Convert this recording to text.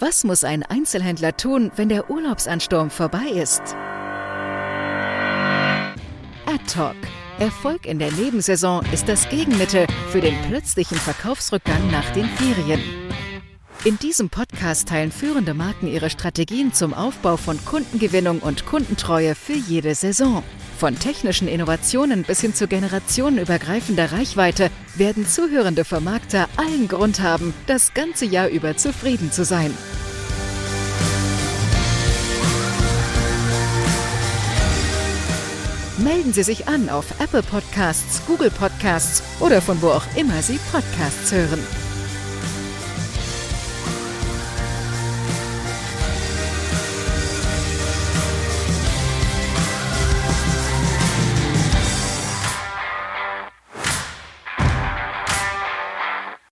Was muss ein Einzelhändler tun, wenn der Urlaubsansturm vorbei ist? AdTalk. Erfolg in der Nebensaison ist das Gegenmittel für den plötzlichen Verkaufsrückgang nach den Ferien. In diesem Podcast teilen führende Marken ihre Strategien zum Aufbau von Kundengewinnung und Kundentreue für jede Saison. Von technischen Innovationen bis hin zu generationenübergreifender Reichweite werden zuhörende Vermarkter allen Grund haben, das ganze Jahr über zufrieden zu sein. Melden Sie sich an auf Apple Podcasts, Google Podcasts oder von wo auch immer Sie Podcasts hören.